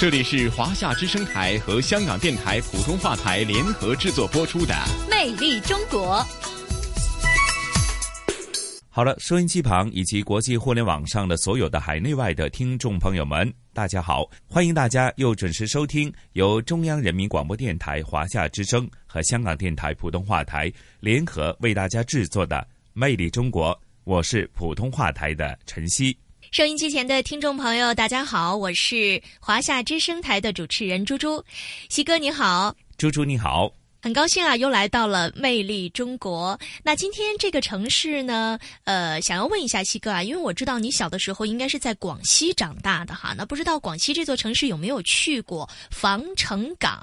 这里是华夏之声台和香港电台普通话台联合制作播出的《魅力中国》。好了，收音机旁以及国际互联网上的所有的海内外的听众朋友们，大家好！欢迎大家又准时收听由中央人民广播电台华夏之声和香港电台普通话台联合为大家制作的《魅力中国》，我是普通话台的晨曦。收音机前的听众朋友，大家好，我是华夏之声台的主持人猪猪，西哥你好，猪猪你好，很高兴啊，又来到了魅力中国。那今天这个城市呢，呃，想要问一下西哥啊，因为我知道你小的时候应该是在广西长大的哈，那不知道广西这座城市有没有去过防城港？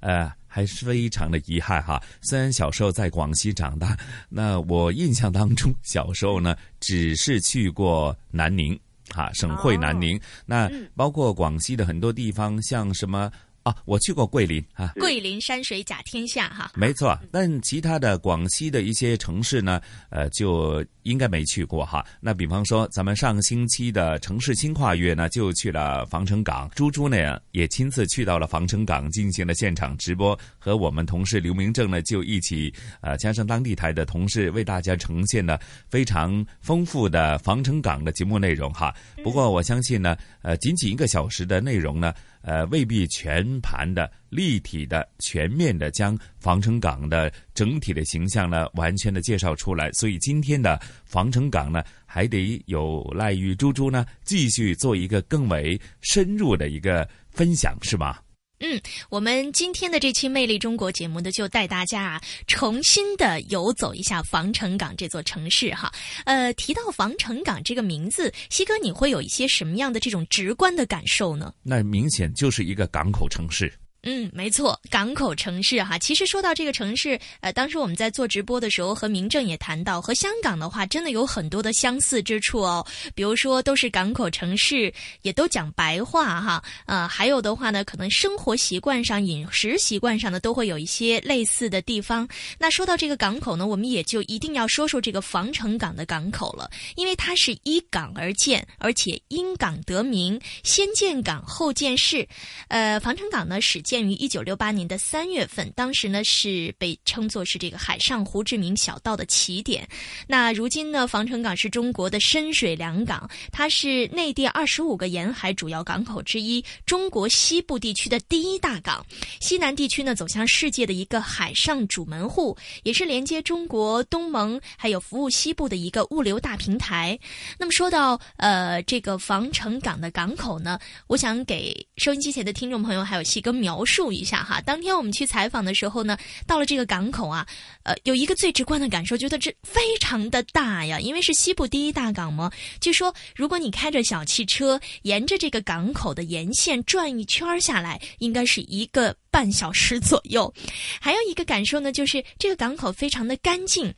呃，还是非常的遗憾哈。虽然小时候在广西长大，那我印象当中小时候呢，只是去过南宁。哈，省会南宁，那包括广西的很多地方，像什么？啊，我去过桂林啊，桂林山水甲天下哈，没错。但其他的广西的一些城市呢，呃，就应该没去过哈。那比方说，咱们上星期的城市轻跨越呢，就去了防城港。猪猪呢也亲自去到了防城港进行了现场直播，和我们同事刘明正呢就一起呃，加上当地台的同事为大家呈现了非常丰富的防城港的节目内容哈。不过我相信呢，呃，仅仅一个小时的内容呢。呃，未必全盘的、立体的、全面的将防城港的整体的形象呢，完全的介绍出来。所以今天的防城港呢，还得有赖于猪猪呢，继续做一个更为深入的一个分享，是吗？嗯，我们今天的这期《魅力中国》节目呢，就带大家啊，重新的游走一下防城港这座城市哈。呃，提到防城港这个名字，西哥你会有一些什么样的这种直观的感受呢？那明显就是一个港口城市。嗯，没错，港口城市哈。其实说到这个城市，呃，当时我们在做直播的时候，和民政也谈到，和香港的话，真的有很多的相似之处哦。比如说，都是港口城市，也都讲白话哈。呃，还有的话呢，可能生活习惯上、饮食习惯上呢，都会有一些类似的地方。那说到这个港口呢，我们也就一定要说说这个防城港的港口了，因为它是依港而建，而且因港得名，先建港后建市。呃，防城港呢始。建建于一九六八年的三月份，当时呢是被称作是这个海上胡志明小道的起点。那如今呢，防城港是中国的深水良港，它是内地二十五个沿海主要港口之一，中国西部地区的第一大港，西南地区呢走向世界的一个海上主门户，也是连接中国东盟还有服务西部的一个物流大平台。那么说到呃这个防城港的港口呢，我想给收音机前的听众朋友还有西哥描。描述一下哈，当天我们去采访的时候呢，到了这个港口啊，呃，有一个最直观的感受，觉得这非常的大呀，因为是西部第一大港嘛。据说，如果你开着小汽车沿着这个港口的沿线转一圈下来，应该是一个半小时左右。还有一个感受呢，就是这个港口非常的干净，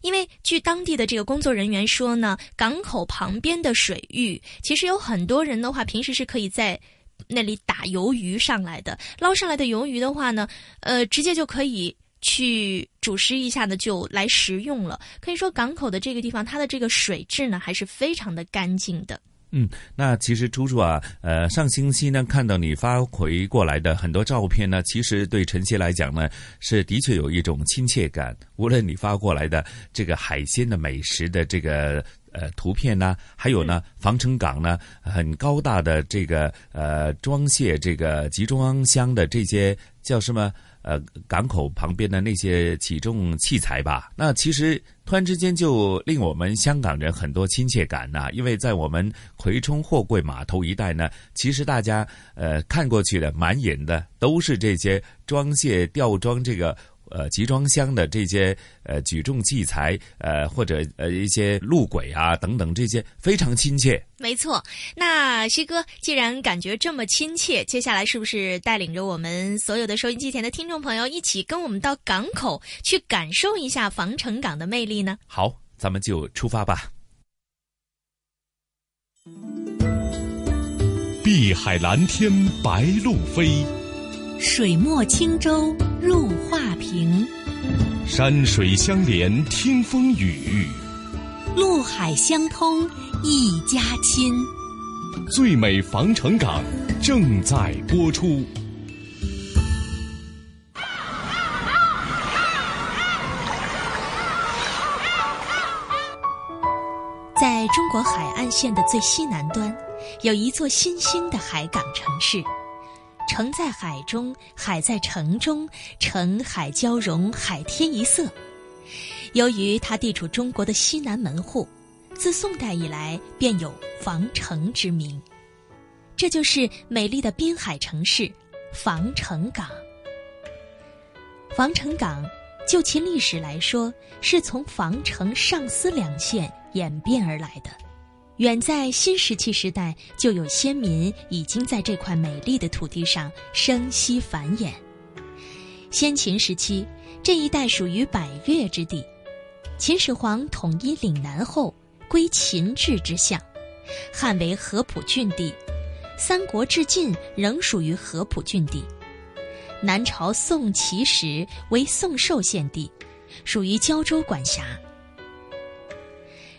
因为据当地的这个工作人员说呢，港口旁边的水域，其实有很多人的话，平时是可以在。那里打鱿鱼上来的，捞上来的鱿鱼的话呢，呃，直接就可以去煮食一下呢，就来食用了。可以说港口的这个地方，它的这个水质呢，还是非常的干净的。嗯，那其实猪猪啊，呃，上星期呢看到你发回过来的很多照片呢，其实对晨曦来讲呢，是的确有一种亲切感。无论你发过来的这个海鲜的美食的这个。呃，图片呢，还有呢，防城港呢，很高大的这个呃装卸这个集装箱的这些叫什么？呃，港口旁边的那些起重器材吧。那其实突然之间就令我们香港人很多亲切感呐，因为在我们葵冲货柜码头一带呢，其实大家呃看过去的满眼的都是这些装卸吊装这个。呃集装箱的这些呃举重器材，呃或者呃一些路轨啊等等这些非常亲切。没错，那西哥既然感觉这么亲切，接下来是不是带领着我们所有的收音机前的听众朋友一起跟我们到港口去感受一下防城港的魅力呢？好，咱们就出发吧。碧海蓝天白鹭飞，水墨轻舟入画屏，山水相连听风雨，陆海相通一家亲。最美防城港正在播出。在中国海岸线的最西南端，有一座新兴的海港城市。城在海中，海在城中，城海交融，海天一色。由于它地处中国的西南门户，自宋代以来便有防城之名。这就是美丽的滨海城市防城港。防城港，就其历史来说，是从防城、上思两县演变而来的。远在新石器时代，就有先民已经在这块美丽的土地上生息繁衍。先秦时期，这一带属于百越之地。秦始皇统一岭南后，归秦制之相，汉为合浦郡地。三国至晋仍属于合浦郡地。南朝宋齐时为宋寿县地，属于胶州管辖。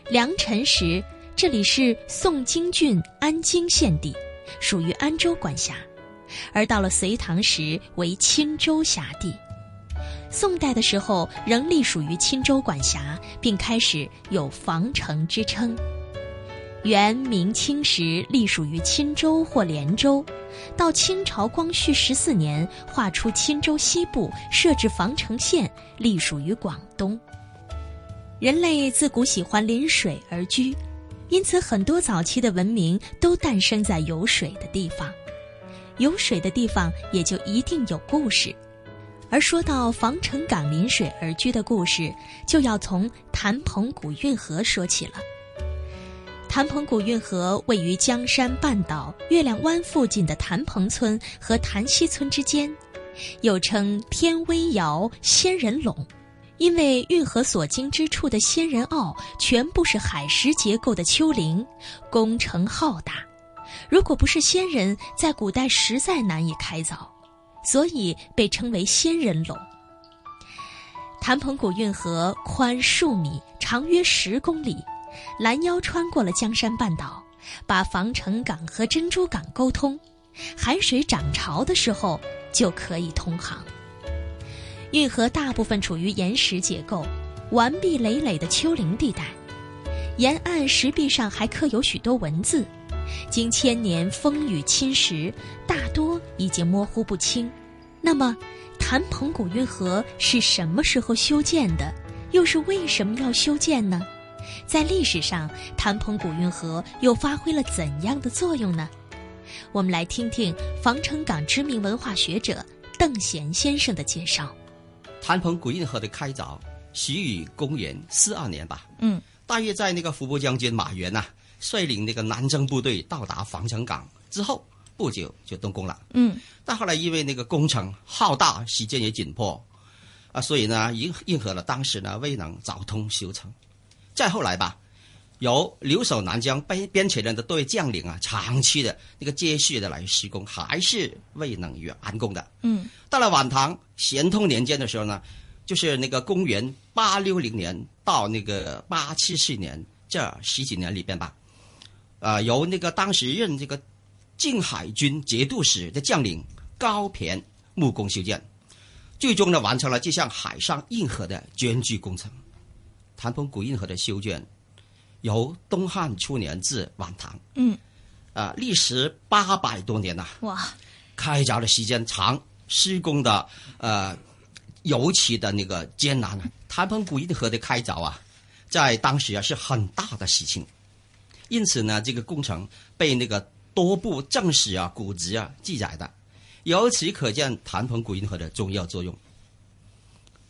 梁陈时，这里是宋京郡安京县地，属于安州管辖；而到了隋唐时为钦州辖地。宋代的时候仍隶属于钦州管辖，并开始有防城之称。元明清时隶属于钦州或连州，到清朝光绪十四年划出钦州西部，设置防城县，隶属于广东。人类自古喜欢临水而居，因此很多早期的文明都诞生在有水的地方。有水的地方也就一定有故事，而说到防城港临水而居的故事，就要从谭棚古运河说起了。谭棚古运河位于江山半岛月亮湾附近的谭棚村和谭溪村之间，又称天威窑、仙人垄，因为运河所经之处的仙人坳全部是海蚀结构的丘陵，工程浩大。如果不是仙人，在古代实在难以开凿，所以被称为仙人垄。谭彭古运河宽数米，长约十公里。拦腰穿过了江山半岛，把防城港和珍珠港沟通，海水涨潮的时候就可以通航。运河大部分处于岩石结构、顽壁累累的丘陵地带，沿岸石壁上还刻有许多文字，经千年风雨侵蚀，大多已经模糊不清。那么，谭棚古运河是什么时候修建的？又是为什么要修建呢？在历史上，谭棚古运河又发挥了怎样的作用呢？我们来听听防城港知名文化学者邓贤先生的介绍。谭棚古运河的开凿始于公元四二年吧，嗯，大约在那个伏波将军马援呐、率领那个南征部队到达防城港之后不久就动工了，嗯，但后来因为那个工程浩大，时间也紧迫，啊，所以呢，运运河呢当时呢未能早通修成。再后来吧，由留守南疆边边陲人的多位将领啊，长期的那个接续的来施工，还是未能完工的。嗯，到了晚唐咸通年间的时候呢，就是那个公元八六零年到那个八七四年这十几年里边吧，啊、由那个当时任这个靖海军节度使的将领高骈木工修建，最终呢完成了这项海上运河的捐巨工程。谭棚古运河的修建，由东汉初年至晚唐，嗯，啊、历时八百多年呐、哇，开凿的时间长，施工的呃尤其的那个艰难啊。谭棚古运河的开凿啊，在当时啊是很大的事情，因此呢，这个工程被那个多部正史啊、古籍啊记载的，由此可见谭棚古运河的重要作用。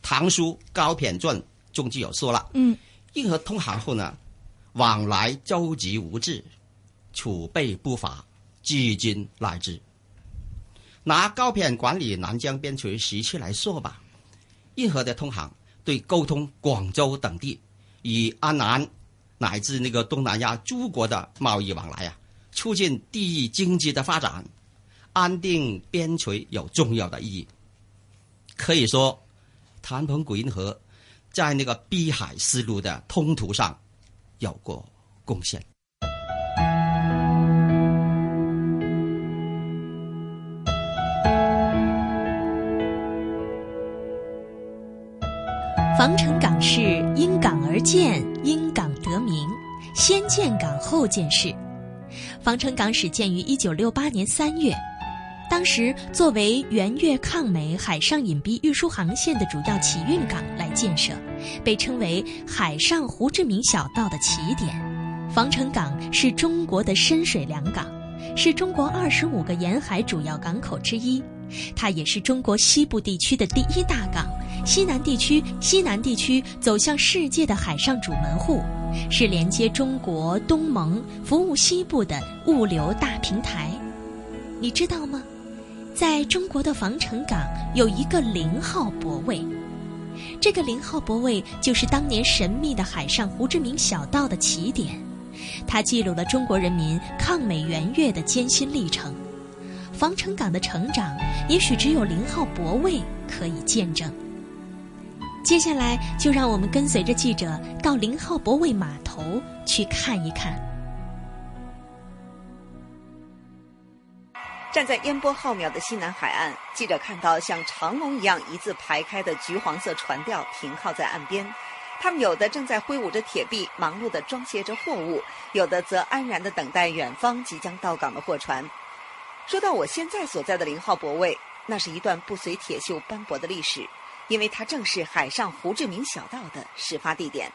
唐书《高骈传》中就有说了，嗯，运河通航后呢，往来舟楫无滞，储备不乏，至今乃至。拿高骈管理南疆边陲时期来说吧，运河的通航对沟通广州等地与安南乃至那个东南亚诸国的贸易往来啊，促进地域经济的发展，安定边陲有重要的意义。可以说，谭鹏古运河在那个碧海丝路的通途上有过贡献。后建市。防城港始建于一九六八年三月，当时作为援越抗美海上隐蔽运输航线的主要起运港来建设，被称为海上胡志明小道的起点。防城港是中国的深水良港，是中国二十五个沿海主要港口之一，它也是中国西部地区的第一大港。西南地区，西南地区走向世界的海上主门户，是连接中国、东盟、服务西部的物流大平台。你知道吗？在中国的防城港有一个零号泊位，这个零号泊位就是当年神秘的海上胡志明小道的起点，它记录了中国人民抗美援越的艰辛历程。防城港的成长，也许只有零号泊位可以见证。接下来，就让我们跟随着记者到零号泊位码头去看一看。站在烟波浩渺的西南海岸，记者看到像长龙一样一字排开的橘黄色船吊停靠在岸边，他们有的正在挥舞着铁臂，忙碌地装卸着货物；有的则安然地等待远方即将到港的货船。说到我现在所在的零号泊位，那是一段不随铁锈斑驳的历史。因为它正是海上胡志明小道的始发地点。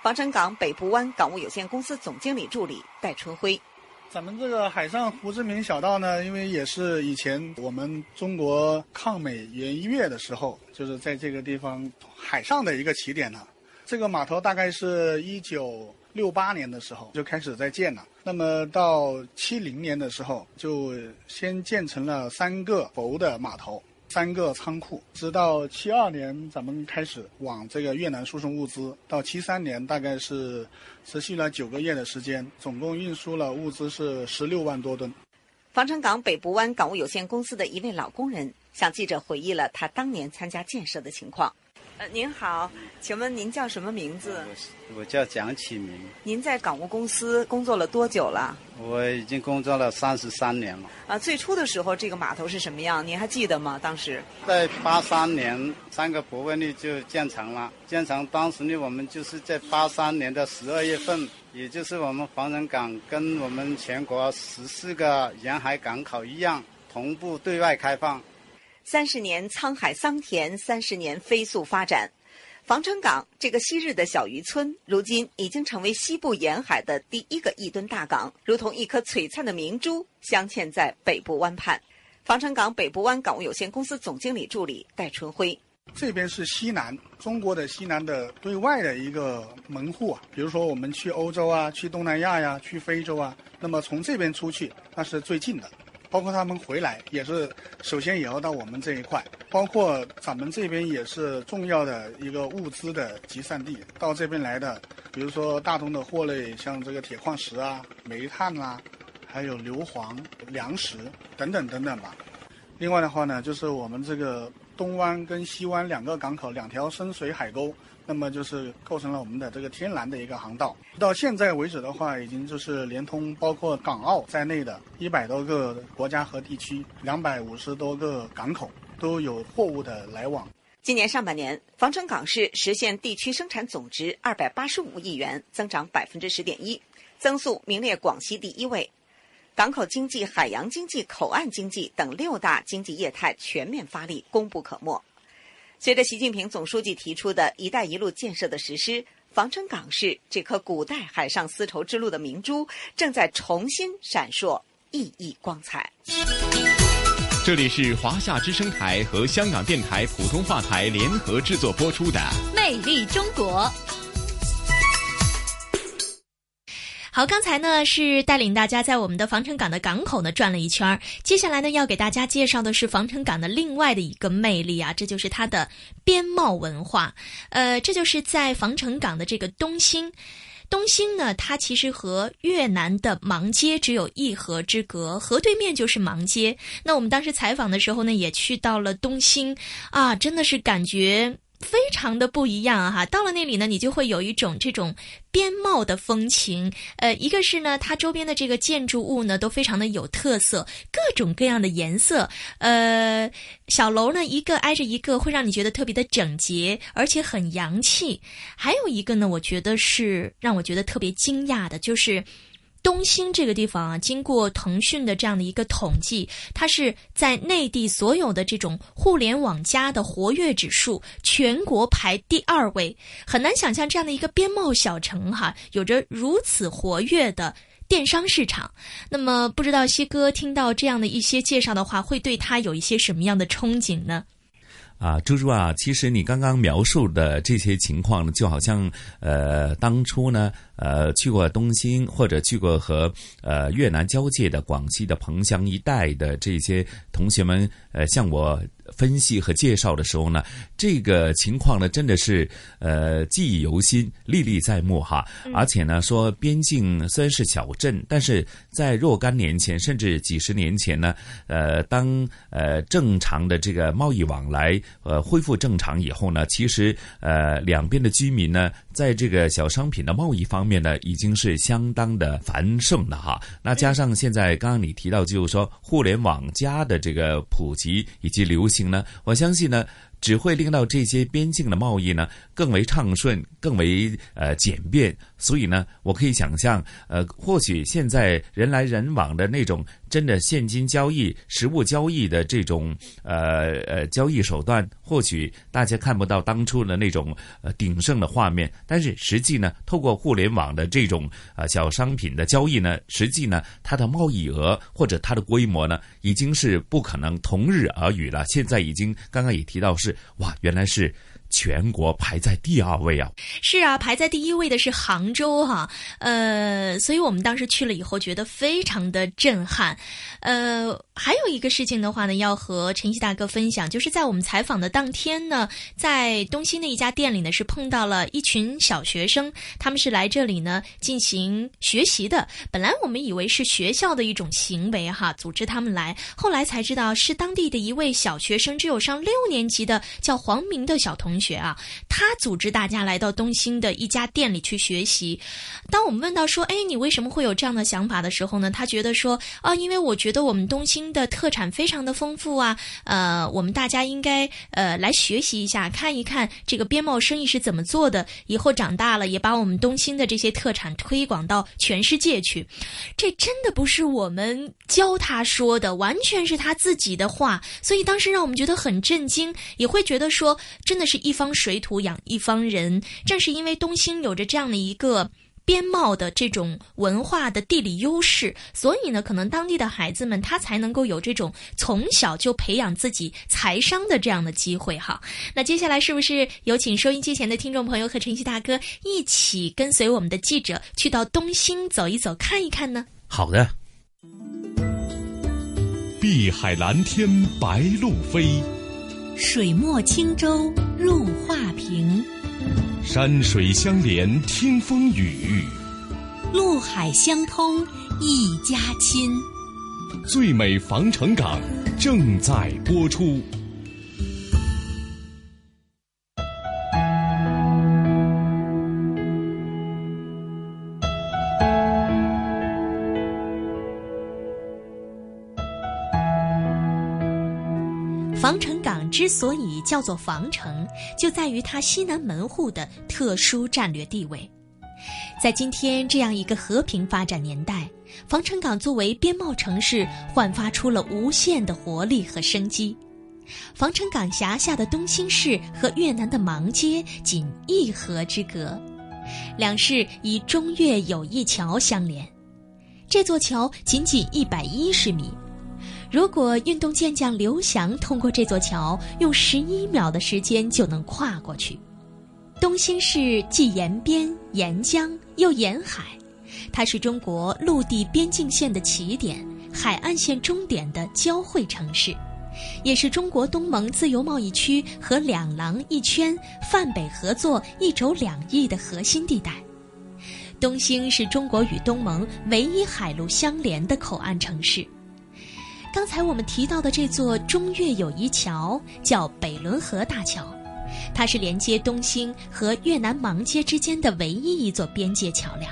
防城港北部湾港务有限公司总经理助理戴春辉，咱们这个海上胡志明小道呢，因为也是以前我们中国抗美援越的时候，就是在这个地方海上的一个起点呢。这个码头大概是一九六八年的时候就开始在建了，那么到七零年的时候就先建成了三个浮的码头。三个仓库，直到七二年，咱们开始往这个越南输送物资。到七三年，大概是持续了九个月的时间，总共运输了物资是十六万多吨。防城港北部湾港务有限公司的一位老工人向记者回忆了他当年参加建设的情况。呃，您好，请问您叫什么名字？我我叫蒋启明。您在港务公司工作了多久了？我已经工作了三十三年了。啊，最初的时候这个码头是什么样？您还记得吗？当时在八三年，三个泊位呢就建成了。建成当时呢，我们就是在八三年的十二月份，也就是我们防城港跟我们全国十四个沿海港口一样，同步对外开放。三十年沧海桑田，三十年飞速发展。防城港这个昔日的小渔村，如今已经成为西部沿海的第一个亿吨大港，如同一颗璀璨的明珠镶嵌在北部湾畔。防城港北部湾港务有限公司总经理助理戴春辉：这边是西南，中国的西南的对外的一个门户啊。比如说我们去欧洲啊，去东南亚呀，去非洲啊，那么从这边出去，那是最近的。包括他们回来也是，首先也要到我们这一块。包括咱们这边也是重要的一个物资的集散地。到这边来的，比如说大宗的货类，像这个铁矿石啊、煤炭啊，还有硫磺、粮食等等等等吧。另外的话呢，就是我们这个东湾跟西湾两个港口，两条深水海沟。那么就是构成了我们的这个天然的一个航道。到现在为止的话，已经就是连通包括港澳在内的一百多个国家和地区，两百五十多个港口都有货物的来往。今年上半年，防城港市实现地区生产总值二百八十五亿元，增长百分之十点一，增速名列广西第一位。港口经济、海洋经济、口岸经济等六大经济业态全面发力，功不可没。随着习近平总书记提出的一带一路建设的实施，防城港市这颗古代海上丝绸之路的明珠正在重新闪烁，熠熠光彩。这里是华夏之声台和香港电台普通话台联合制作播出的《魅力中国》。好，刚才呢是带领大家在我们的防城港的港口呢转了一圈儿，接下来呢要给大家介绍的是防城港的另外的一个魅力啊，这就是它的边贸文化。呃，这就是在防城港的这个东兴。东兴呢，它其实和越南的芒街只有一河之隔，河对面就是芒街。那我们当时采访的时候呢，也去到了东兴，啊，真的是感觉。非常的不一样哈，到了那里呢，你就会有一种这种边贸的风情。呃，一个是呢，它周边的这个建筑物呢都非常的有特色，各种各样的颜色。呃，小楼呢一个挨着一个，会让你觉得特别的整洁，而且很洋气。还有一个呢，我觉得是让我觉得特别惊讶的，就是。东兴这个地方啊，经过腾讯的这样的一个统计，它是在内地所有的这种互联网加的活跃指数，全国排第二位。很难想象这样的一个边贸小城哈，有着如此活跃的电商市场。那么，不知道西哥听到这样的一些介绍的话，会对他有一些什么样的憧憬呢？啊，猪猪啊，其实你刚刚描述的这些情况呢，就好像呃，当初呢。呃，去过东兴或者去过和呃越南交界的广西的彭乡一带的这些同学们，呃，向我分析和介绍的时候呢，这个情况呢，真的是呃记忆犹新、历历在目哈。而且呢，说边境虽然是小镇，但是在若干年前，甚至几十年前呢，呃，当呃正常的这个贸易往来呃恢复正常以后呢，其实呃两边的居民呢，在这个小商品的贸易方。面呢已经是相当的繁盛了哈，那加上现在刚刚你提到就是说互联网加的这个普及以及流行呢，我相信呢。只会令到这些边境的贸易呢更为畅顺，更为呃简便。所以呢，我可以想象，呃，或许现在人来人往的那种真的现金交易、实物交易的这种呃呃交易手段，或许大家看不到当初的那种呃鼎盛的画面。但是实际呢，透过互联网的这种呃小商品的交易呢，实际呢，它的贸易额或者它的规模呢，已经是不可能同日而语了。现在已经刚刚也提到是。哇，原来是。全国排在第二位啊！是啊，排在第一位的是杭州哈，呃，所以我们当时去了以后，觉得非常的震撼。呃，还有一个事情的话呢，要和晨曦大哥分享，就是在我们采访的当天呢，在东兴的一家店里呢，是碰到了一群小学生，他们是来这里呢进行学习的。本来我们以为是学校的一种行为哈，组织他们来，后来才知道是当地的一位小学生，只有上六年级的，叫黄明的小同。同学啊，他组织大家来到东兴的一家店里去学习。当我们问到说：“哎，你为什么会有这样的想法的时候呢？”他觉得说：“啊，因为我觉得我们东兴的特产非常的丰富啊，呃，我们大家应该呃来学习一下，看一看这个边贸生意是怎么做的。以后长大了，也把我们东兴的这些特产推广到全世界去。”这真的不是我们教他说的，完全是他自己的话。所以当时让我们觉得很震惊，也会觉得说，真的是。方水土养一方人，正是因为东兴有着这样的一个边贸的这种文化的地理优势，所以呢，可能当地的孩子们他才能够有这种从小就培养自己财商的这样的机会哈。那接下来是不是有请收音机前的听众朋友和晨曦大哥一起跟随我们的记者去到东兴走一走看一看呢？好的。碧海蓝天白鹭飞。水墨轻舟入画屏，山水相连听风雨，陆海相通一家亲。最美防城港正在播出。所以叫做防城，就在于它西南门户的特殊战略地位。在今天这样一个和平发展年代，防城港作为边贸城市，焕发出了无限的活力和生机。防城港辖下的东兴市和越南的芒街仅一河之隔，两市以中越友谊桥相连。这座桥仅仅一百一十米。如果运动健将刘翔通过这座桥，用十一秒的时间就能跨过去。东兴市既沿边沿江又沿海，它是中国陆地边境线的起点、海岸线终点的交汇城市，也是中国东盟自由贸易区和两廊一圈、泛北合作一轴两翼的核心地带。东兴是中国与东盟唯一海陆相连的口岸城市。刚才我们提到的这座中越友谊桥叫北仑河大桥。它是连接东兴和越南芒街之间的唯一一座边界桥梁。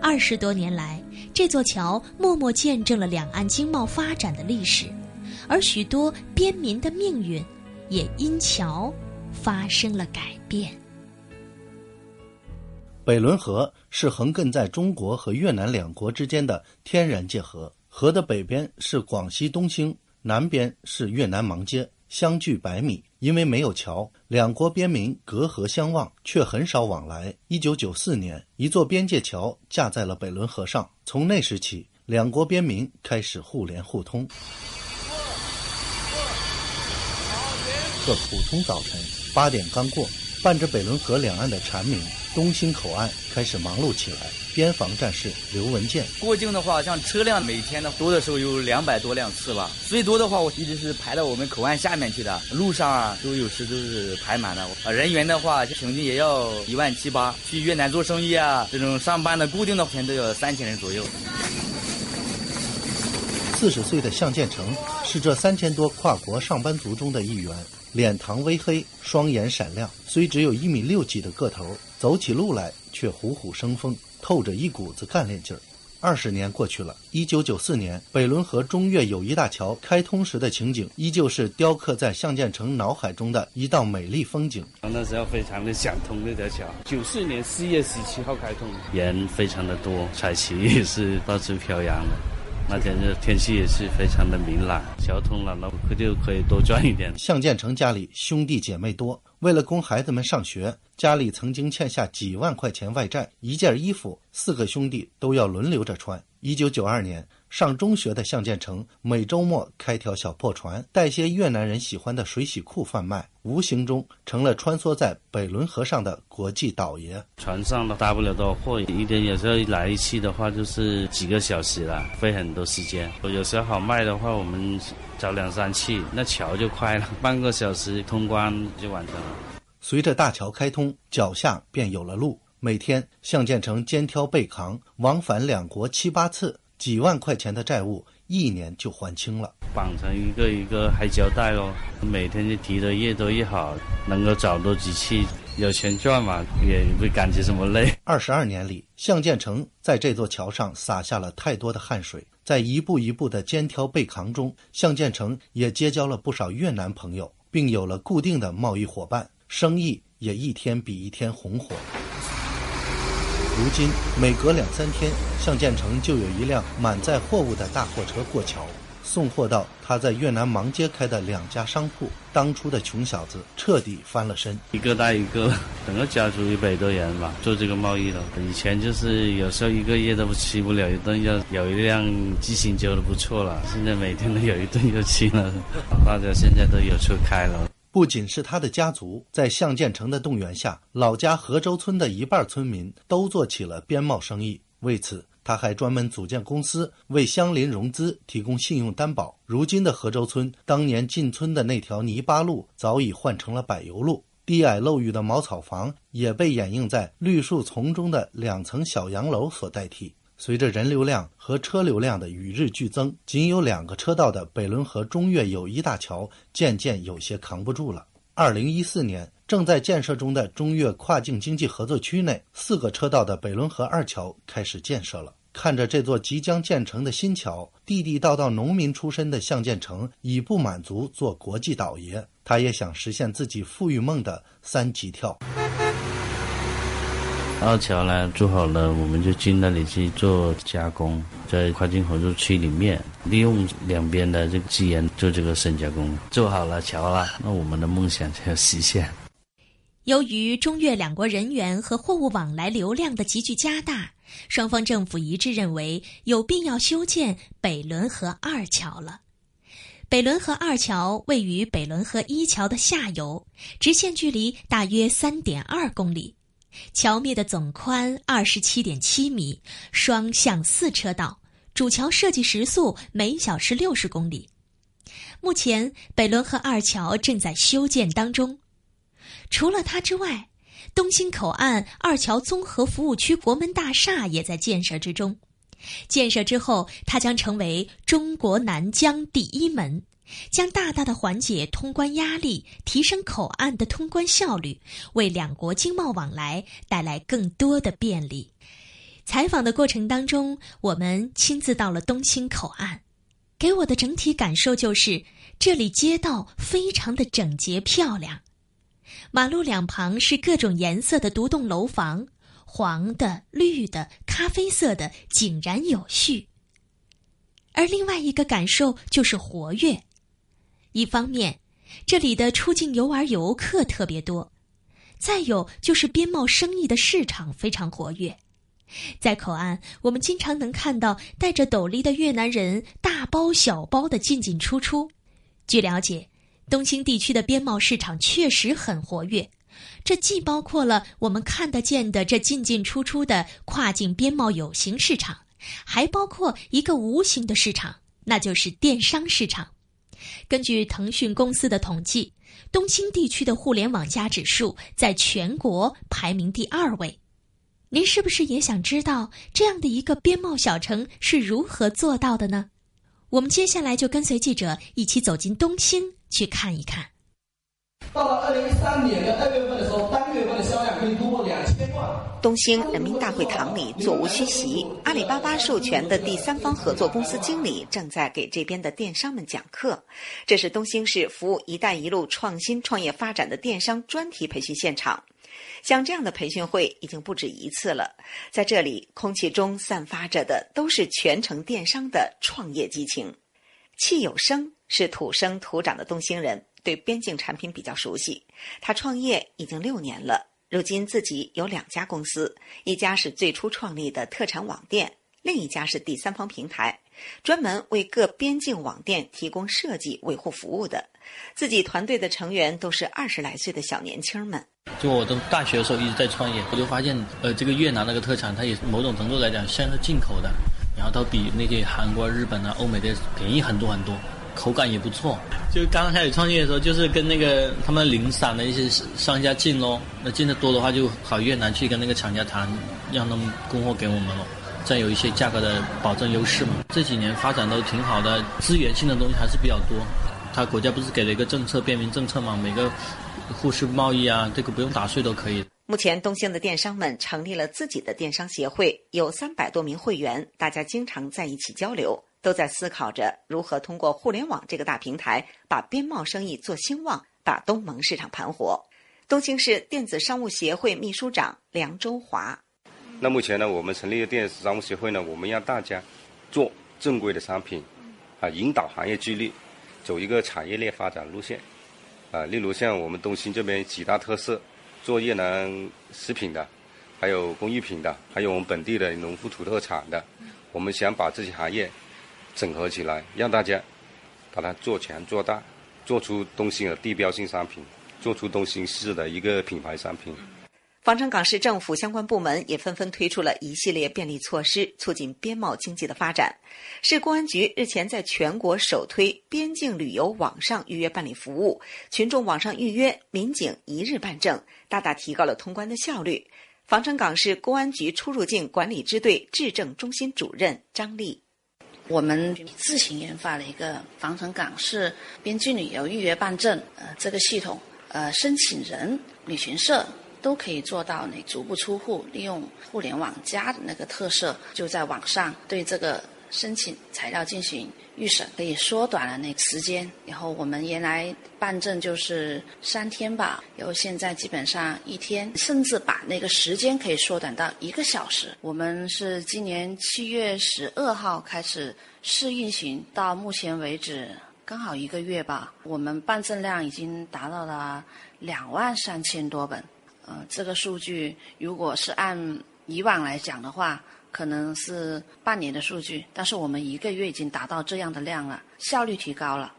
二十多年来，这座桥默默见证了两岸经贸发展的历史，而许多边民的命运也因桥发生了改变。北仑河是横亘在中国和越南两国之间的天然界河，河的北边是广西东兴，南边是越南芒街，相距百米。因为没有桥，两国边民隔河相望，却很少往来。一九九四年，一座边界桥架在了北仑河上，从那时起，两国边民开始互联互通。这普通早晨，八点刚过，伴着北仑河两岸的蝉鸣，东兴口岸开始忙碌起来。边防战士刘文健过境的话，像车辆每天呢多的时候有两百多辆次吧，最多的话我一直是排到我们口岸下面去的，路上啊都有时都是排满了。啊，人员的话平均也要一万七八，去越南做生意啊，这种上班的固定的钱都要三千人左右。四十岁的向建成是这三千多跨国上班族中的一员，脸庞微黑，双眼闪亮，虽只有一米六几的个头，走起路来却虎虎生风。透着一股子干练劲儿。二十年过去了，一九九四年北仑河中越友谊大桥开通时的情景，依旧是雕刻在向建成脑海中的一道美丽风景。那时候非常的想通那条桥。九四年四月十七号开通，人非常的多，彩旗 也是到处飘扬的。那天的天气也是非常的明朗，桥通了，那可就可以多赚一点。向建成家里兄弟姐妹多。为了供孩子们上学，家里曾经欠下几万块钱外债，一件衣服四个兄弟都要轮流着穿。一九九二年上中学的向建成，每周末开条小破船，带些越南人喜欢的水洗裤贩卖，无形中成了穿梭在北仑河上的国际倒爷。船上的大不了多货，一天有时候来一期的话就是几个小时了，费很多时间。有时候好卖的话，我们。找两三期，那桥就快了，半个小时通关就完成了。随着大桥开通，脚下便有了路。每天，向建成肩挑背扛，往返两国七八次，几万块钱的债务，一年就还清了。绑成一个一个还交代哦，每天就提的越多越好，能够找多几期，有钱赚嘛，也不感觉什么累。二十二年里，向建成在这座桥上洒下了太多的汗水。在一步一步的肩挑背扛中，向建成也结交了不少越南朋友，并有了固定的贸易伙伴，生意也一天比一天红火。如今，每隔两三天，向建成就有一辆满载货物的大货车过桥。送货到他在越南芒街开的两家商铺，当初的穷小子彻底翻了身，一个带一个，整个家族一百多人吧，做这个贸易的。以前就是有时候一个月都不吃不了一顿，要有一辆机行车都不错了。现在每天都有一顿就吃了，大家现在都有车开了。不仅是他的家族，在向建成的动员下，老家河州村的一半村民都做起了边贸生意。为此。他还专门组建公司，为乡邻融资提供信用担保。如今的河州村，当年进村的那条泥巴路早已换成了柏油路，低矮漏雨的茅草房也被掩映在绿树丛中的两层小洋楼所代替。随着人流量和车流量的与日俱增，仅有两个车道的北仑河中越友谊大桥渐渐有些扛不住了。二零一四年。正在建设中的中越跨境经济合作区内，四个车道的北仑河二桥开始建设了。看着这座即将建成的新桥，地地道道农民出身的向建成已不满足做国际倒爷，他也想实现自己富裕梦的三级跳。二桥呢做好了，我们就进那里去做加工，在跨境合作区里面，利用两边的这个资源做这个深加工。做好了桥了，那我们的梦想就要实现。由于中越两国人员和货物往来流量的急剧加大，双方政府一致认为有必要修建北仑河二桥了。北仑河二桥位于北仑河一桥的下游，直线距离大约三点二公里，桥面的总宽二十七点七米，双向四车道，主桥设计时速每小时六十公里。目前，北仑河二桥正在修建当中。除了它之外，东兴口岸二桥综合服务区国门大厦也在建设之中。建设之后，它将成为中国南疆第一门，将大大的缓解通关压力，提升口岸的通关效率，为两国经贸往来带来更多的便利。采访的过程当中，我们亲自到了东兴口岸，给我的整体感受就是这里街道非常的整洁漂亮，马路两旁是各种颜色的独栋楼房。黄的、绿的、咖啡色的，井然有序。而另外一个感受就是活跃。一方面，这里的出境游玩游客特别多；再有就是边贸生意的市场非常活跃。在口岸，我们经常能看到戴着斗笠的越南人大包小包的进进出出。据了解，东兴地区的边贸市场确实很活跃。这既包括了我们看得见的这进进出出的跨境边贸有形市场，还包括一个无形的市场，那就是电商市场。根据腾讯公司的统计，东兴地区的互联网加指数在全国排名第二位。您是不是也想知道这样的一个边贸小城是如何做到的呢？我们接下来就跟随记者一起走进东兴去看一看。到了二零一三年的二月的时候，单月份的销量可以突破两千万。东兴人民大会堂里座无虚席，阿里巴巴授权的第三方合作公司经理正在给这边的电商们讲课。这是东兴市服务“一带一路”创新创业发展的电商专题培训现场。像这样的培训会已经不止一次了，在这里，空气中散发着的都是全程电商的创业激情。戚有生是土生土长的东兴人。对边境产品比较熟悉，他创业已经六年了，如今自己有两家公司，一家是最初创立的特产网店，另一家是第三方平台，专门为各边境网店提供设计维护服务的。自己团队的成员都是二十来岁的小年轻们。就我都大学的时候一直在创业，我就发现，呃，这个越南那个特产，它也某种程度来讲像是进口的，然后它比那些韩国、日本啊、欧美的便宜很多很多。口感也不错，就刚开始创业的时候，就是跟那个他们零散的一些商家进喽。那进的多的话，就跑越南去跟那个厂家谈，让他们供货给我们喽，这样有一些价格的保证优势嘛。这几年发展都挺好的，资源性的东西还是比较多。他国家不是给了一个政策，便民政策嘛，每个互市贸易啊，这个不用打税都可以。目前，东兴的电商们成立了自己的电商协会，有三百多名会员，大家经常在一起交流。都在思考着如何通过互联网这个大平台，把边贸生意做兴旺，把东盟市场盘活。东兴市电子商务协会秘书长梁周华。那目前呢，我们成立电子商务协会呢，我们让大家做正规的商品，啊，引导行业纪律，走一个产业链发展路线，啊，例如像我们东兴这边几大特色，做越南食品的，还有工艺品的，还有我们本地的农副土特产的，我们想把这些行业。整合起来，让大家把它做强做大，做出东兴的地标性商品，做出东兴市的一个品牌商品。防城港市政府相关部门也纷纷推出了一系列便利措施，促进边贸经济的发展。市公安局日前在全国首推边境旅游网上预约办理服务，群众网上预约，民警一日办证，大大提高了通关的效率。防城港市公安局出入境管理支队质证中心主任张丽。我们自行研发了一个防城港市边境旅游预约办证，呃，这个系统，呃，申请人、旅行社都可以做到你足不出户，利用互联网加的那个特色，就在网上对这个申请材料进行。预审可以缩短了那个时间，然后我们原来办证就是三天吧，然后现在基本上一天，甚至把那个时间可以缩短到一个小时。我们是今年七月十二号开始试运行，到目前为止刚好一个月吧，我们办证量已经达到了两万三千多本。呃，这个数据如果是按以往来讲的话。可能是半年的数据，但是我们一个月已经达到这样的量了，效率提高了。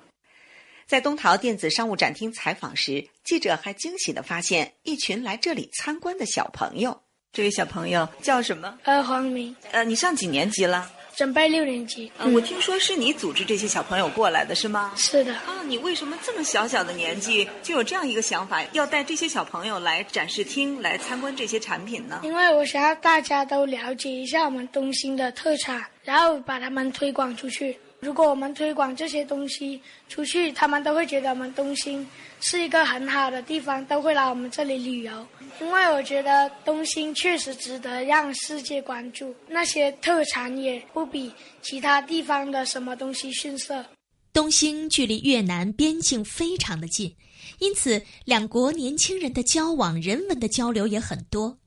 在东陶电子商务展厅采访时，记者还惊喜地发现一群来这里参观的小朋友。这位小朋友叫什么？呃，黄明。呃，你上几年级了？准备六年级。嗯，我听说是你组织这些小朋友过来的，是吗？是的。啊，你为什么这么小小的年纪就有这样一个想法，要带这些小朋友来展示厅来参观这些产品呢？因为我想要大家都了解一下我们东兴的特产，然后把他们推广出去。如果我们推广这些东西出去，他们都会觉得我们东兴是一个很好的地方，都会来我们这里旅游。因为我觉得东兴确实值得让世界关注，那些特产也不比其他地方的什么东西逊色。东兴距离越南边境非常的近，因此两国年轻人的交往、人文的交流也很多。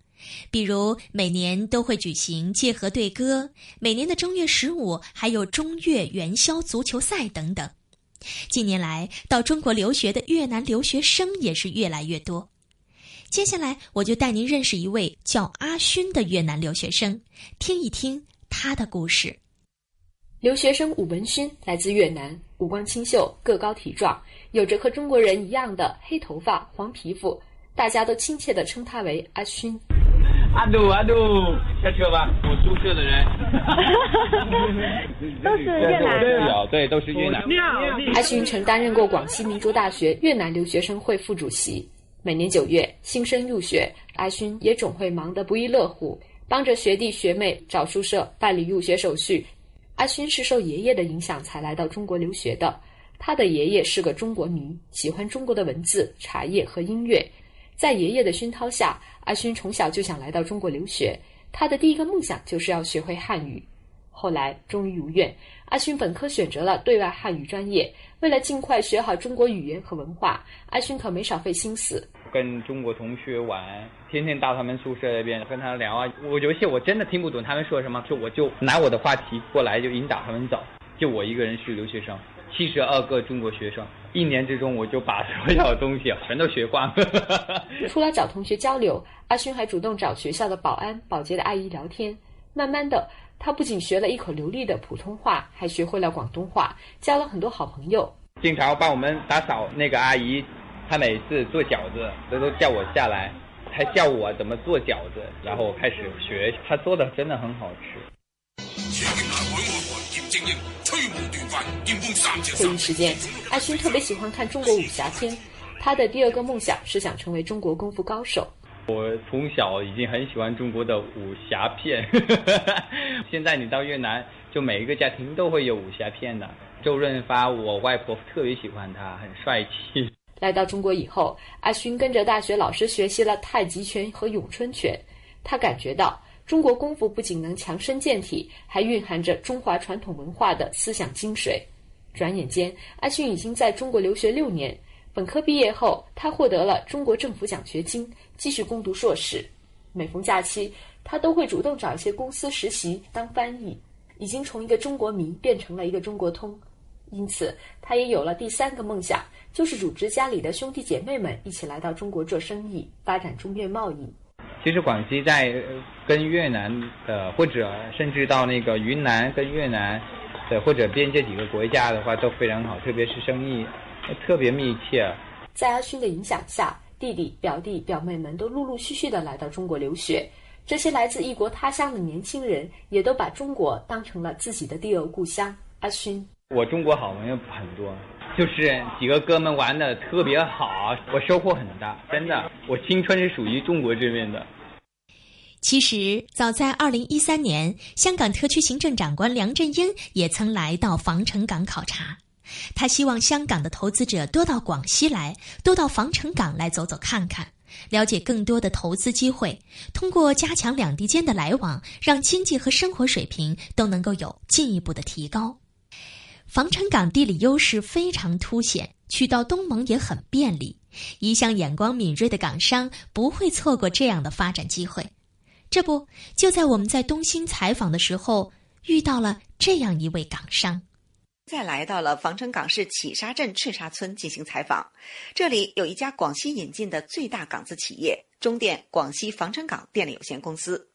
比如每年都会举行界河对歌，每年的正月十五还有中越元宵足球赛等等。近年来到中国留学的越南留学生也是越来越多。接下来我就带您认识一位叫阿勋的越南留学生，听一听他的故事。留学生武文勋来自越南，五官清秀，个高体壮，有着和中国人一样的黑头发、黄皮肤，大家都亲切地称他为阿勋。阿杜阿杜，下车吧！我宿舍的人，都是越南的，对，都是越南。阿勋曾担任过广西民族大学越南留学生会副主席。每年九月新生入学，阿勋也总会忙得不亦乐乎，帮着学弟学妹找宿舍、办理入学手续。阿勋是受爷爷的影响才来到中国留学的，他的爷爷是个中国迷，喜欢中国的文字、茶叶和音乐。在爷爷的熏陶下，阿勋从小就想来到中国留学。他的第一个梦想就是要学会汉语。后来终于如愿，阿勋本科选择了对外汉语专业。为了尽快学好中国语言和文化，阿勋可没少费心思。跟中国同学玩，天天到他们宿舍那边跟他聊啊。我有些我真的听不懂他们说什么，就我就拿我的话题过来，就引导他们走。就我一个人是留学生。七十二个中国学生，一年之中我就把所有东西 全都学光。除了找同学交流，阿勋还主动找学校的保安、保洁的阿姨聊天。慢慢的，他不仅学了一口流利的普通话，还学会了广东话，交了很多好朋友。经常帮我们打扫那个阿姨，她每次做饺子，她都叫我下来，还教我怎么做饺子，然后我开始学。她做的真的很好吃。课余时间，阿勋特别喜欢看中国武侠片。他的第二个梦想是想成为中国功夫高手。我从小已经很喜欢中国的武侠片，现在你到越南，就每一个家庭都会有武侠片的。周润发，我外婆特别喜欢他，很帅气。来到中国以后，阿勋跟着大学老师学习了太极拳和咏春拳，他感觉到。中国功夫不仅能强身健体，还蕴含着中华传统文化的思想精髓。转眼间，阿勋已经在中国留学六年。本科毕业后，他获得了中国政府奖学金，继续攻读硕士。每逢假期，他都会主动找一些公司实习当翻译。已经从一个中国迷变成了一个中国通，因此他也有了第三个梦想，就是组织家里的兄弟姐妹们一起来到中国做生意，发展中越贸易。其实广西在跟越南的，或者甚至到那个云南跟越南的，或者边界几个国家的话都非常好，特别是生意特别密切。在阿勋的影响下，弟弟、表弟、表妹们都陆陆续续的来到中国留学。这些来自异国他乡的年轻人，也都把中国当成了自己的第二故乡。阿勋，我中国好朋友很多。就是几个哥们玩的特别好，我收获很大，真的，我青春是属于中国这边的。其实，早在二零一三年，香港特区行政长官梁振英也曾来到防城港考察，他希望香港的投资者多到广西来，多到防城港来走走看看，了解更多的投资机会，通过加强两地间的来往，让经济和生活水平都能够有进一步的提高。防城港地理优势非常凸显，去到东盟也很便利。一向眼光敏锐的港商不会错过这样的发展机会。这不，就在我们在东兴采访的时候，遇到了这样一位港商。再来到了防城港市企沙镇赤沙村进行采访，这里有一家广西引进的最大港资企业——中电广西防城港电力有限公司，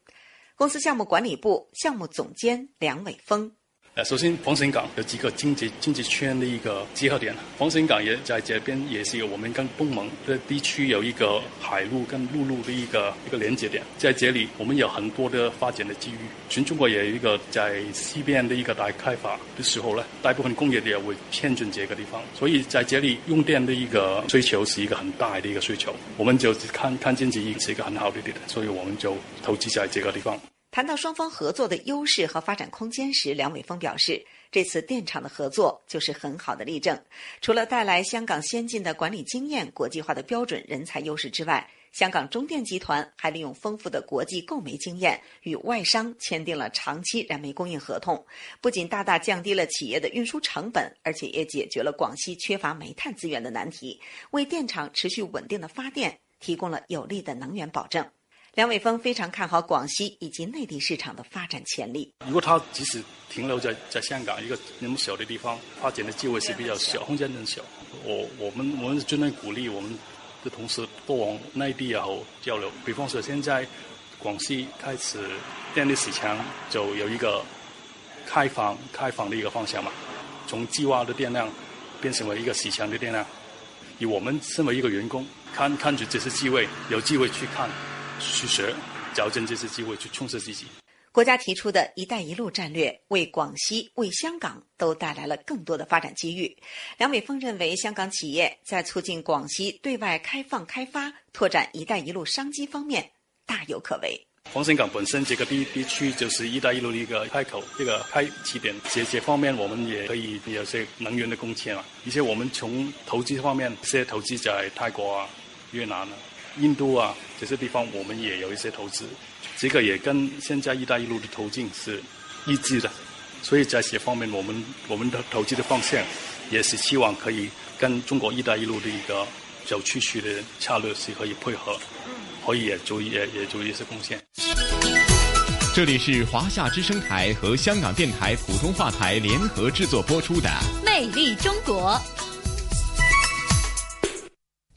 公司项目管理部项目总监梁伟峰。呃，首先，防城港有几个经济经济圈的一个结合点。防城港也在这边，也是有我们跟东盟的地区有一个海陆跟陆路的一个一个连接点。在这里，我们有很多的发展的机遇。全中国也有一个在西边的一个大开发的时候呢，大部分工业也会偏进这个地方，所以在这里用电的一个需求是一个很大的一个需求。我们就看看经济是一个很好的地点，所以我们就投资在这个地方。谈到双方合作的优势和发展空间时，梁伟峰表示，这次电厂的合作就是很好的例证。除了带来香港先进的管理经验、国际化的标准、人才优势之外，香港中电集团还利用丰富的国际购煤经验，与外商签订了长期燃煤供应合同，不仅大大降低了企业的运输成本，而且也解决了广西缺乏煤炭资源的难题，为电厂持续稳定的发电提供了有力的能源保证。梁伟峰非常看好广西以及内地市场的发展潜力。如果他即使停留在在香港一个那么小的地方，发展的机会是比较小，空间很小。我我们我们是真的鼓励我们的同事多往内地也好交流。比方说，现在广西开始电力市场就有一个开放开放的一个方向嘛，从计划的电量变成为一个市场的电量。以我们身为一个员工，看看着这些机会，有机会去看。去学，找准这次机会去充实自己。国家提出的一带一路战略，为广西、为香港都带来了更多的发展机遇。梁伟峰认为，香港企业在促进广西对外开放开发、拓展一带一路商机方面大有可为。黄森港本身这个地地区就是一带一路的一个开口，一个开起点。这些方面，我们也可以有些能源的贡献啊。一些我们从投资方面，一些投资在泰国啊、越南啊。印度啊，这些地方我们也有一些投资，这个也跟现在“一带一路”的途径是一致的，所以在这方面，我们我们的投资的方向也是希望可以跟中国“一带一路”的一个走趋势的策略是可以配合，可以也做也也做一些贡献。这里是华夏之声台和香港电台普通话台联合制作播出的《魅力中国》。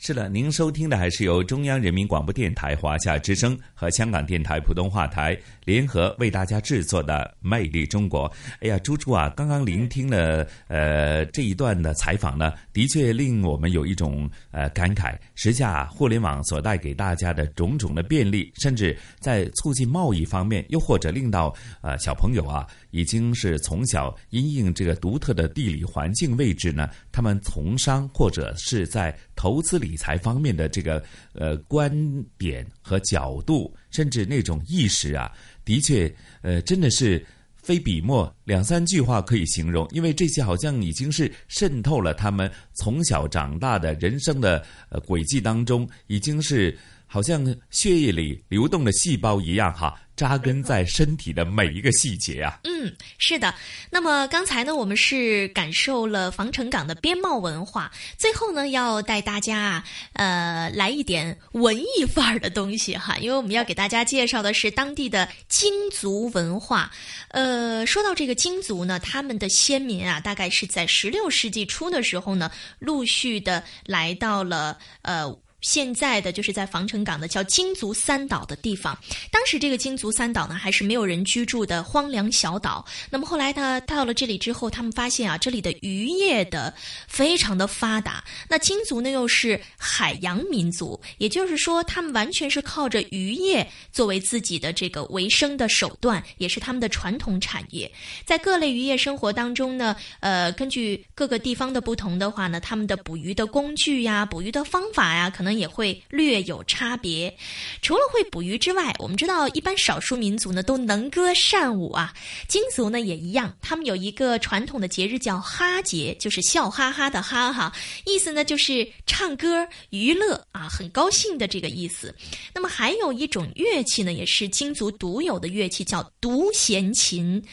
是的，您收听的还是由中央人民广播电台华夏之声和香港电台普通话台联合为大家制作的《魅力中国》。哎呀，猪猪啊，刚刚聆听了呃这一段的采访呢，的确令我们有一种呃感慨。时下互联网所带给大家的种种的便利，甚至在促进贸易方面，又或者令到呃小朋友啊。已经是从小因应这个独特的地理环境位置呢，他们从商或者是在投资理财方面的这个呃观点和角度，甚至那种意识啊，的确呃真的是非笔墨两三句话可以形容，因为这些好像已经是渗透了他们从小长大的人生的呃轨迹当中，已经是好像血液里流动的细胞一样哈。扎根在身体的每一个细节啊！嗯，是的。那么刚才呢，我们是感受了防城港的边贸文化，最后呢，要带大家啊，呃，来一点文艺范儿的东西哈，因为我们要给大家介绍的是当地的京族文化。呃，说到这个京族呢，他们的先民啊，大概是在十六世纪初的时候呢，陆续的来到了呃。现在的就是在防城港的叫金族三岛的地方，当时这个金族三岛呢还是没有人居住的荒凉小岛。那么后来他到了这里之后，他们发现啊，这里的渔业的非常的发达。那金族呢又是海洋民族，也就是说他们完全是靠着渔业作为自己的这个维生的手段，也是他们的传统产业。在各类渔业生活当中呢，呃，根据各个地方的不同的话呢，他们的捕鱼的工具呀、捕鱼的方法呀，可能。也会略有差别。除了会捕鱼之外，我们知道一般少数民族呢都能歌善舞啊。金族呢也一样，他们有一个传统的节日叫哈节，就是笑哈哈的哈哈，意思呢就是唱歌娱乐啊，很高兴的这个意思。那么还有一种乐器呢，也是金族独有的乐器，叫独弦琴。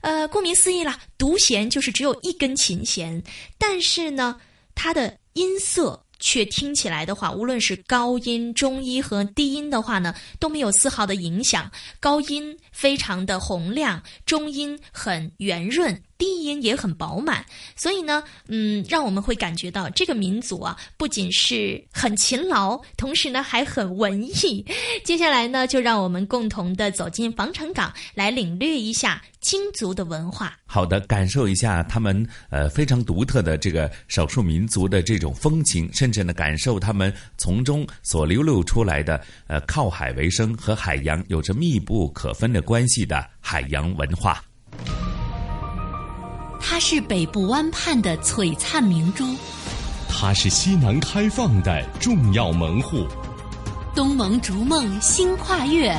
呃，顾名思义啦，独弦就是只有一根琴弦，但是呢，它的音色。却听起来的话，无论是高音、中音和低音的话呢，都没有丝毫的影响。高音非常的洪亮，中音很圆润。低音也很饱满，所以呢，嗯，让我们会感觉到这个民族啊，不仅是很勤劳，同时呢还很文艺。接下来呢，就让我们共同的走进防城港，来领略一下京族的文化。好的，感受一下他们呃非常独特的这个少数民族的这种风情，甚至呢感受他们从中所流露出来的呃靠海为生和海洋有着密不可分的关系的海洋文化。它是北部湾畔的璀璨明珠，它是西南开放的重要门户，东盟逐梦新跨越，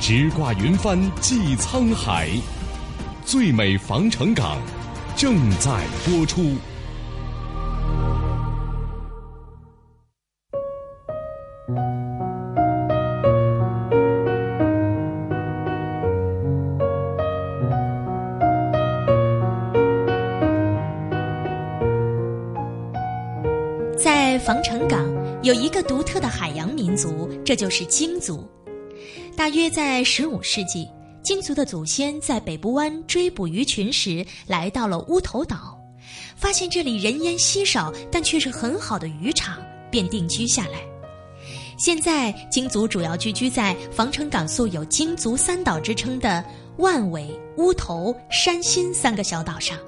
直挂云帆济沧海，最美防城港正在播出。防城港有一个独特的海洋民族，这就是京族。大约在十五世纪，京族的祖先在北部湾追捕鱼群时，来到了乌头岛，发现这里人烟稀少，但却是很好的渔场，便定居下来。现在，京族主要聚居在防城港素有“京族三岛”之称的万尾、乌头、山心三个小岛上。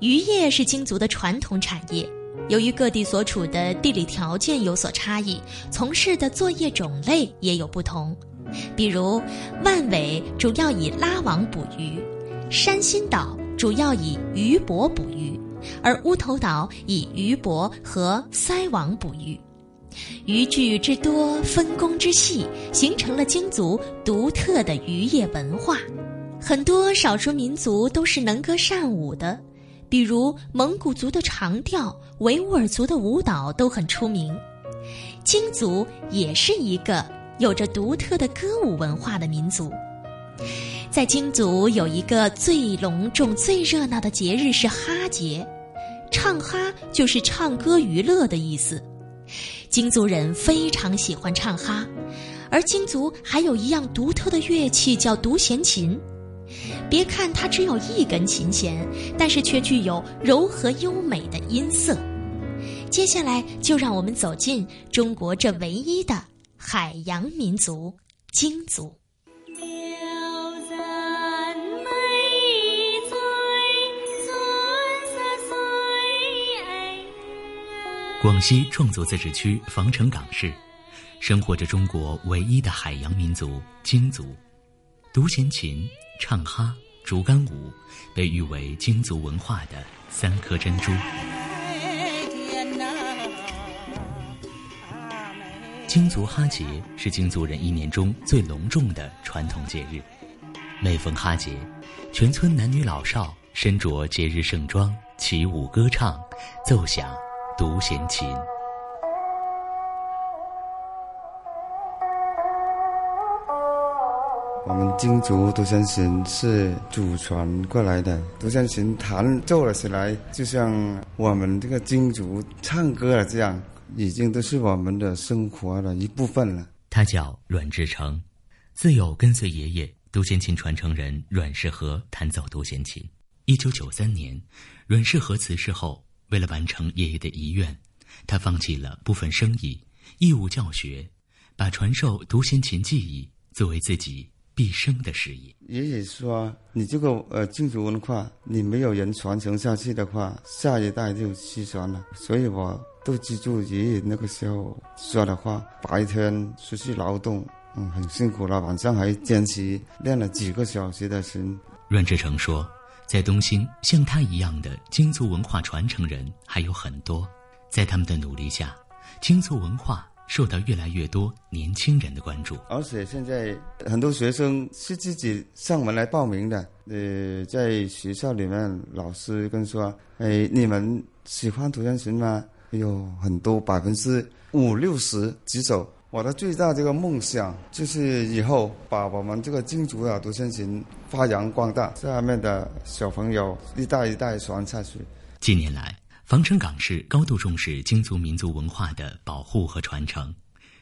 渔业是京族的传统产业。由于各地所处的地理条件有所差异，从事的作业种类也有不同。比如，万尾主要以拉网捕鱼，山心岛主要以鱼泊捕鱼，而乌头岛以鱼泊和塞网捕鱼。渔具之多，分工之细，形成了京族独特的渔业文化。很多少数民族都是能歌善舞的。比如蒙古族的长调、维吾尔族的舞蹈都很出名，京族也是一个有着独特的歌舞文化的民族。在京族有一个最隆重、最热闹的节日是哈节，唱哈就是唱歌娱乐的意思。京族人非常喜欢唱哈，而京族还有一样独特的乐器叫独弦琴。别看它只有一根琴弦，但是却具有柔和优美的音色。接下来，就让我们走进中国这唯一的海洋民族——京族。广西壮族自治区防城港市，生活着中国唯一的海洋民族京族，独弦琴。唱哈、竹竿舞，被誉为京族文化的三颗珍珠。京族哈节是京族人一年中最隆重的传统节日。每逢哈节，全村男女老少身着节日盛装，起舞歌唱，奏响独弦琴。我们京族独弦琴是祖传过来的，独弦琴弹奏了起来，就像我们这个京族唱歌了这样，已经都是我们的生活的一部分了。他叫阮志成，自幼跟随爷爷独弦琴传承人阮世和弹奏独弦琴。一九九三年，阮世和辞世后，为了完成爷爷的遗愿，他放弃了部分生意，义务教学，把传授独弦琴技艺作为自己。毕生的事业。爷爷说：“你这个呃京族文化，你没有人传承下去的话，下一代就失传了。”所以我都记住爷爷那个时候说的话：白天出去劳动，嗯，很辛苦了，晚上还坚持练了几个小时的琴。阮志成说：“在东兴，像他一样的京族文化传承人还有很多，在他们的努力下，京族文化。”受到越来越多年轻人的关注，而且现在很多学生是自己上门来报名的。呃，在学校里面，老师跟说：“哎，你们喜欢独弦琴吗？”有很多百分之五六十举手。我的最大这个梦想就是以后把我们这个京族的独弦琴发扬光大，下面的小朋友一代一代传下去。近年来。防城港市高度重视京族民族文化的保护和传承，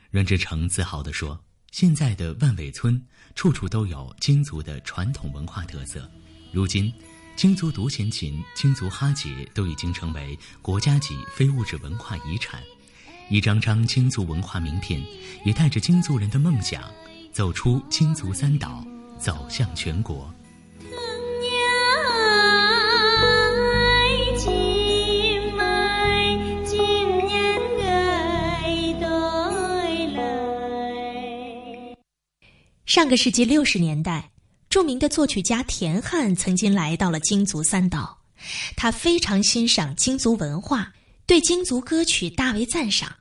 阮志成自豪地说：“现在的万尾村处处都有京族的传统文化特色。如今，京族独弦琴、京族哈节都已经成为国家级非物质文化遗产。一张张京族文化名片，也带着京族人的梦想，走出京族三岛，走向全国。上个世纪六十年代，著名的作曲家田汉曾经来到了京族三岛，他非常欣赏京族文化，对京族歌曲大为赞赏。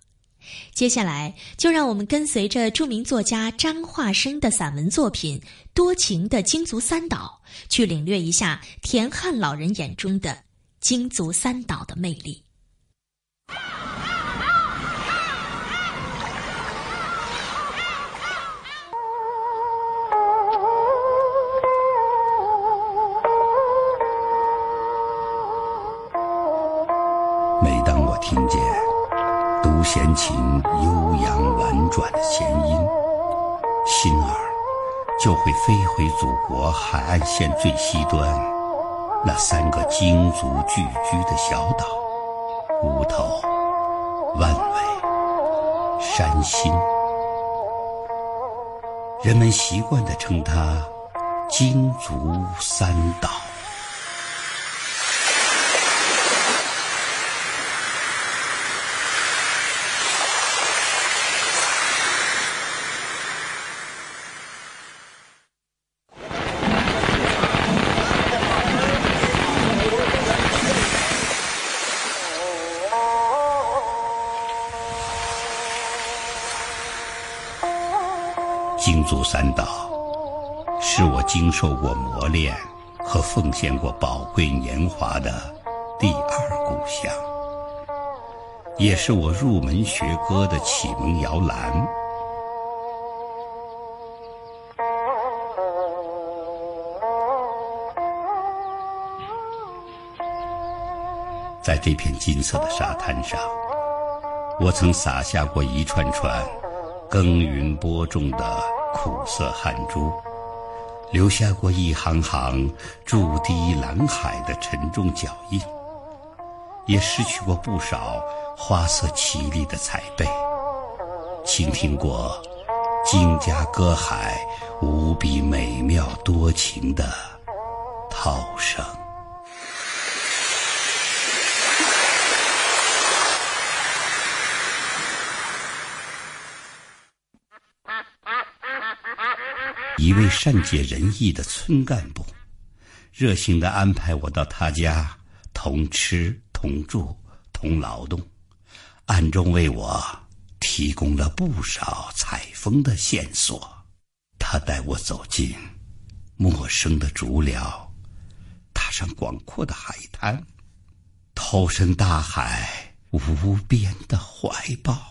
接下来，就让我们跟随着著名作家张化生的散文作品《多情的京族三岛》，去领略一下田汉老人眼中的京族三岛的魅力。扬婉转的弦音，心儿就会飞回祖国海岸线最西端那三个京族聚居的小岛——乌头、万尾、山心。人们习惯地称它“京族三岛”。京族三岛，是我经受过磨练和奉献过宝贵年华的第二故乡，也是我入门学歌的启蒙摇篮。在这片金色的沙滩上，我曾撒下过一串串。耕耘播种的苦涩汗珠，留下过一行行筑堤拦海的沉重脚印，也失去过不少花色绮丽的彩贝，倾听过金家歌海无比美妙多情的涛声。一位善解人意的村干部，热心的安排我到他家同吃同住同劳动，暗中为我提供了不少采风的线索。他带我走进陌生的竹寮，踏上广阔的海滩，投身大海无边的怀抱。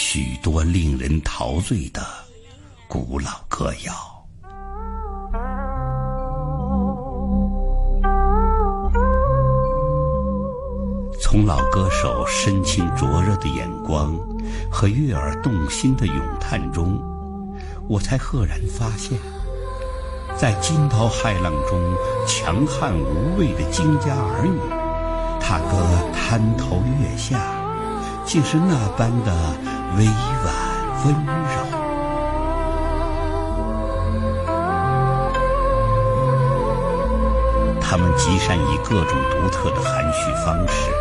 许多令人陶醉的古老歌谣。从老歌手深情灼热的眼光和悦耳动心的咏叹中，我才赫然发现，在惊涛骇浪中强悍无畏的金家儿女，踏歌滩头月下，竟是那般的委婉温柔。他们极善以各种独特的含蓄方式。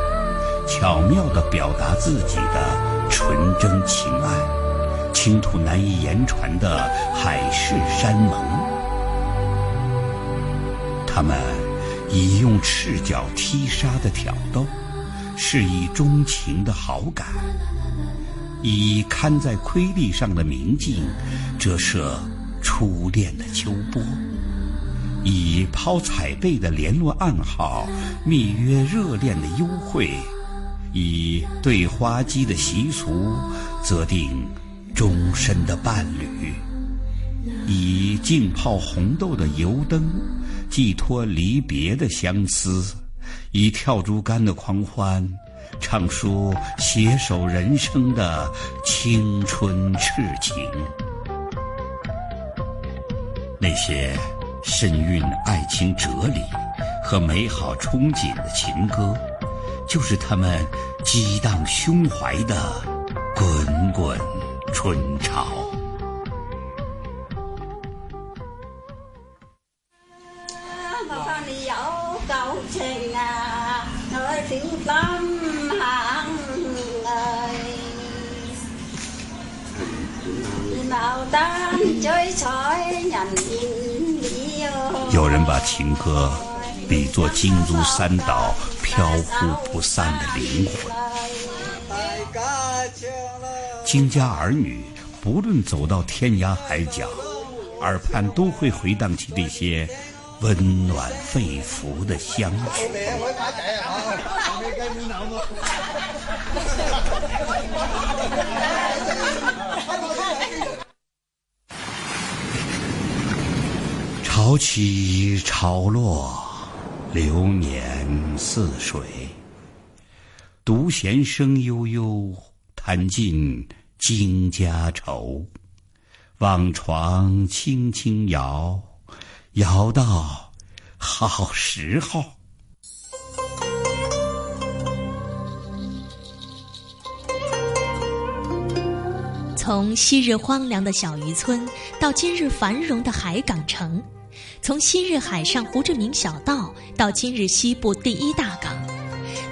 巧妙地表达自己的纯真情爱，倾吐难以言传的海誓山盟。他们以用赤脚踢沙的挑逗，示意钟情的好感，以刊在瑰丽上的明镜折射初恋的秋波，以抛彩贝的联络暗号密约热恋的幽会，以对花机的习俗择定终身的伴侣，以浸泡红豆的油灯寄托离别的相思，以跳竹竿的狂欢。唱出携手人生的青春赤情，那些深蕴爱情哲理和美好憧憬的情歌，就是他们激荡胸怀的滚滚春潮。有人把情歌比作金珠三岛飘忽不散的灵魂，金家儿女不论走到天涯海角，耳畔都会回荡起这些温暖肺腑的乡曲。潮起潮落，流年似水。独弦声悠悠，弹尽金家愁。望床轻轻摇，摇到好时候。从昔日荒凉的小渔村，到今日繁荣的海港城。从昔日海上胡志明小道到今日西部第一大港，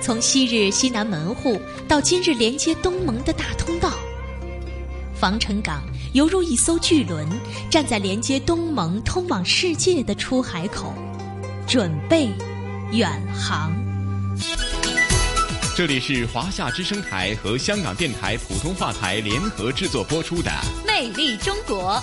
从昔日西南门户到今日连接东盟的大通道，防城港犹如一艘巨轮，站在连接东盟通往世界的出海口，准备远航。这里是华夏之声台和香港电台普通话台联合制作播出的《魅力中国》。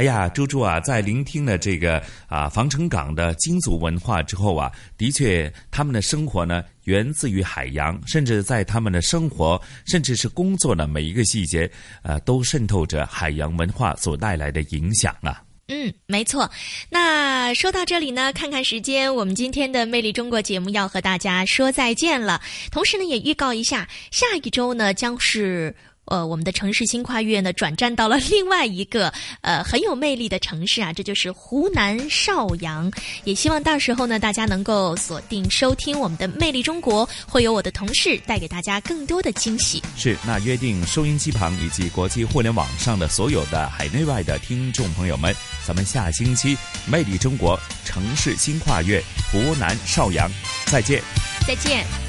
哎呀，猪猪啊，在聆听了这个啊防城港的金族文化之后啊，的确，他们的生活呢源自于海洋，甚至在他们的生活，甚至是工作的每一个细节，呃，都渗透着海洋文化所带来的影响啊。嗯，没错。那说到这里呢，看看时间，我们今天的《魅力中国》节目要和大家说再见了。同时呢，也预告一下，下一周呢将是。呃，我们的城市新跨越呢，转战到了另外一个 呃很有魅力的城市啊，这就是湖南邵阳。也希望到时候呢，大家能够锁定收听我们的《魅力中国》，会有我的同事带给大家更多的惊喜。是，那约定收音机旁以及国际互联网上的所有的海内外的听众朋友们，咱们下星期《魅力中国》城市新跨越湖南邵阳再见，再见。